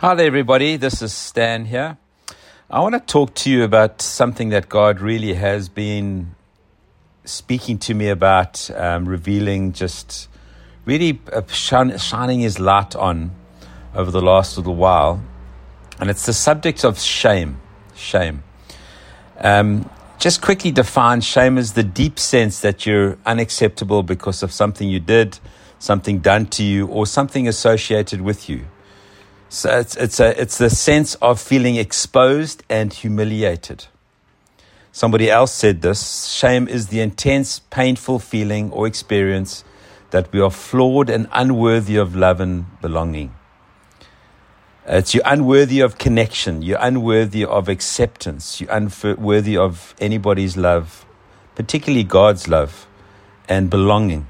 Hi there, everybody. This is Stan here. I want to talk to you about something that God really has been speaking to me about, um, revealing, just really uh, shining His light on over the last little while. And it's the subject of shame. Shame. Um, just quickly define shame as the deep sense that you're unacceptable because of something you did, something done to you, or something associated with you. So it's, it's, a, it's the sense of feeling exposed and humiliated. Somebody else said this shame is the intense, painful feeling or experience that we are flawed and unworthy of love and belonging. It's you're unworthy of connection, you're unworthy of acceptance, you're unworthy of anybody's love, particularly God's love and belonging.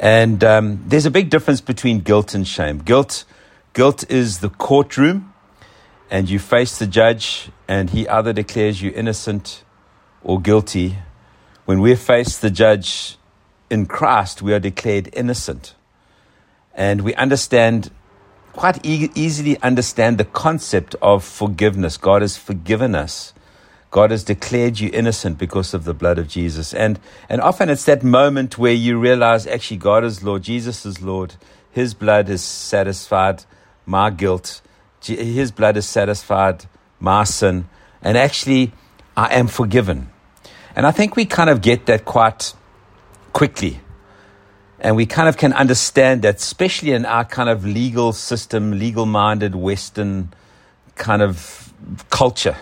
And um, there's a big difference between guilt and shame. Guilt Guilt is the courtroom, and you face the judge, and he either declares you innocent or guilty. When we face the judge in Christ, we are declared innocent. And we understand, quite e- easily understand the concept of forgiveness. God has forgiven us. God has declared you innocent because of the blood of Jesus. And, and often it's that moment where you realize actually God is Lord, Jesus is Lord, His blood has satisfied my guilt. His blood has satisfied my sin. And actually, I am forgiven. And I think we kind of get that quite quickly. And we kind of can understand that, especially in our kind of legal system, legal minded Western kind of culture.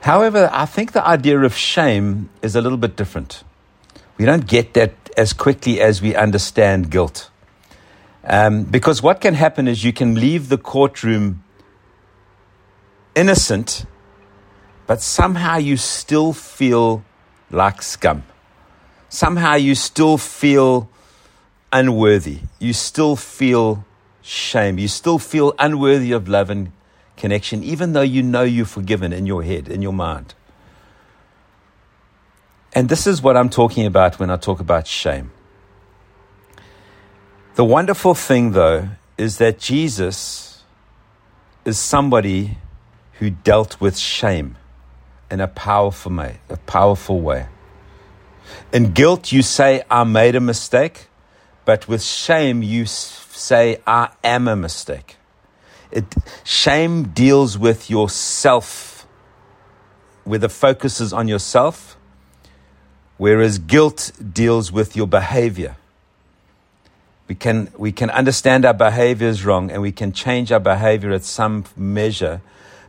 However, I think the idea of shame is a little bit different. We don't get that as quickly as we understand guilt. Um, because what can happen is you can leave the courtroom innocent, but somehow you still feel like scum. Somehow you still feel unworthy. You still feel shame. You still feel unworthy of love and connection, even though you know you're forgiven in your head, in your mind. And this is what I'm talking about when I talk about shame. The wonderful thing, though, is that Jesus is somebody who dealt with shame in a powerful way. A powerful way. In guilt, you say, I made a mistake, but with shame, you say, I am a mistake. It, shame deals with yourself, where the focus is on yourself, whereas guilt deals with your behavior. We can, we can understand our behavior is wrong and we can change our behavior at some measure.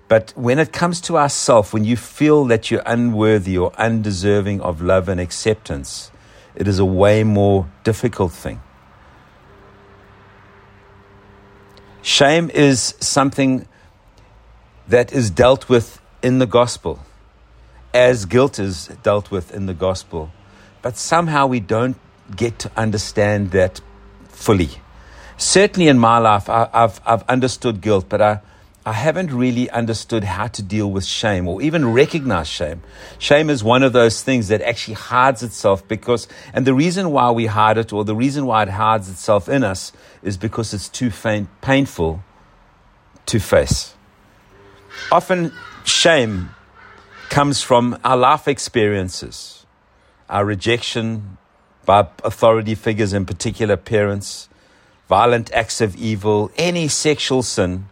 But when it comes to ourself, when you feel that you're unworthy or undeserving of love and acceptance, it is a way more difficult thing. Shame is something that is dealt with in the gospel, as guilt is dealt with in the gospel. But somehow we don't get to understand that fully. Certainly in my life, I, have I've understood guilt, but I, I haven't really understood how to deal with shame or even recognize shame. Shame is one of those things that actually hides itself because, and the reason why we hide it or the reason why it hides itself in us is because it's too faint, painful to face. Often, shame comes from our life experiences, our rejection, by authority figures, in particular parents, violent acts of evil, any sexual sin,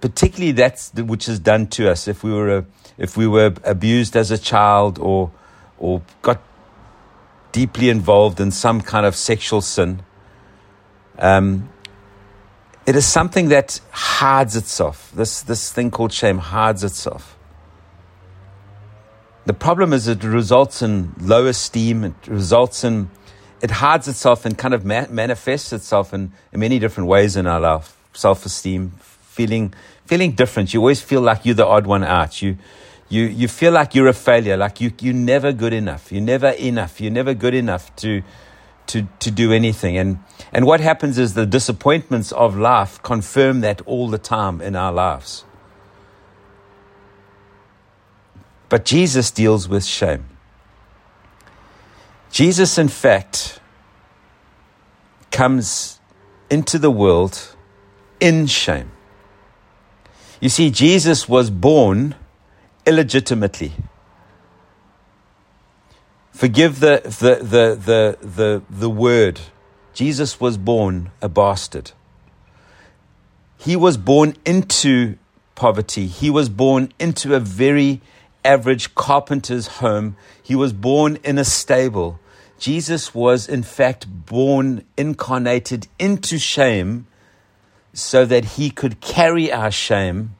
particularly that which is done to us if we were a, if we were abused as a child or or got deeply involved in some kind of sexual sin. Um, it is something that hides itself. This this thing called shame hides itself. The problem is it results in low esteem. It results in, it hides itself and kind of ma- manifests itself in, in many different ways in our life. Self-esteem, feeling, feeling different. You always feel like you're the odd one out. You, you, you feel like you're a failure, like you, you're never good enough. You're never enough. You're never good enough to, to, to do anything. And, and what happens is the disappointments of life confirm that all the time in our lives. But Jesus deals with shame. Jesus, in fact, comes into the world in shame. You see, Jesus was born illegitimately. Forgive the, the, the, the, the, the word. Jesus was born a bastard. He was born into poverty. He was born into a very average carpenter's home. He was born in a stable. Jesus was, in fact, born incarnated into shame so that he could carry our shame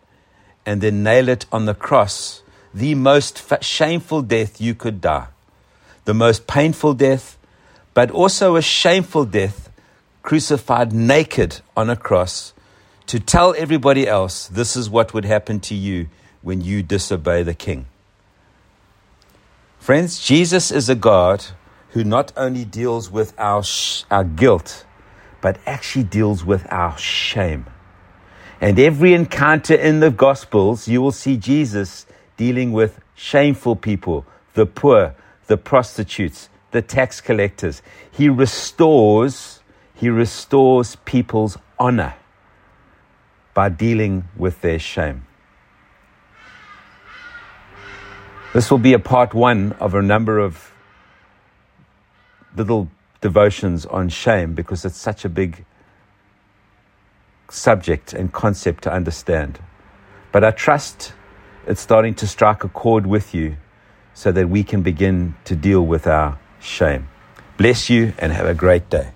and then nail it on the cross, the most shameful death you could die, the most painful death, but also a shameful death, crucified naked on a cross to tell everybody else this is what would happen to you when you disobey the king. Friends, Jesus is a God who not only deals with our, sh- our guilt, but actually deals with our shame. And every encounter in the Gospels, you will see Jesus dealing with shameful people, the poor, the prostitutes, the tax collectors. He restores, he restores people's honor by dealing with their shame. This will be a part one of a number of little devotions on shame because it's such a big subject and concept to understand. But I trust it's starting to strike a chord with you so that we can begin to deal with our shame. Bless you and have a great day.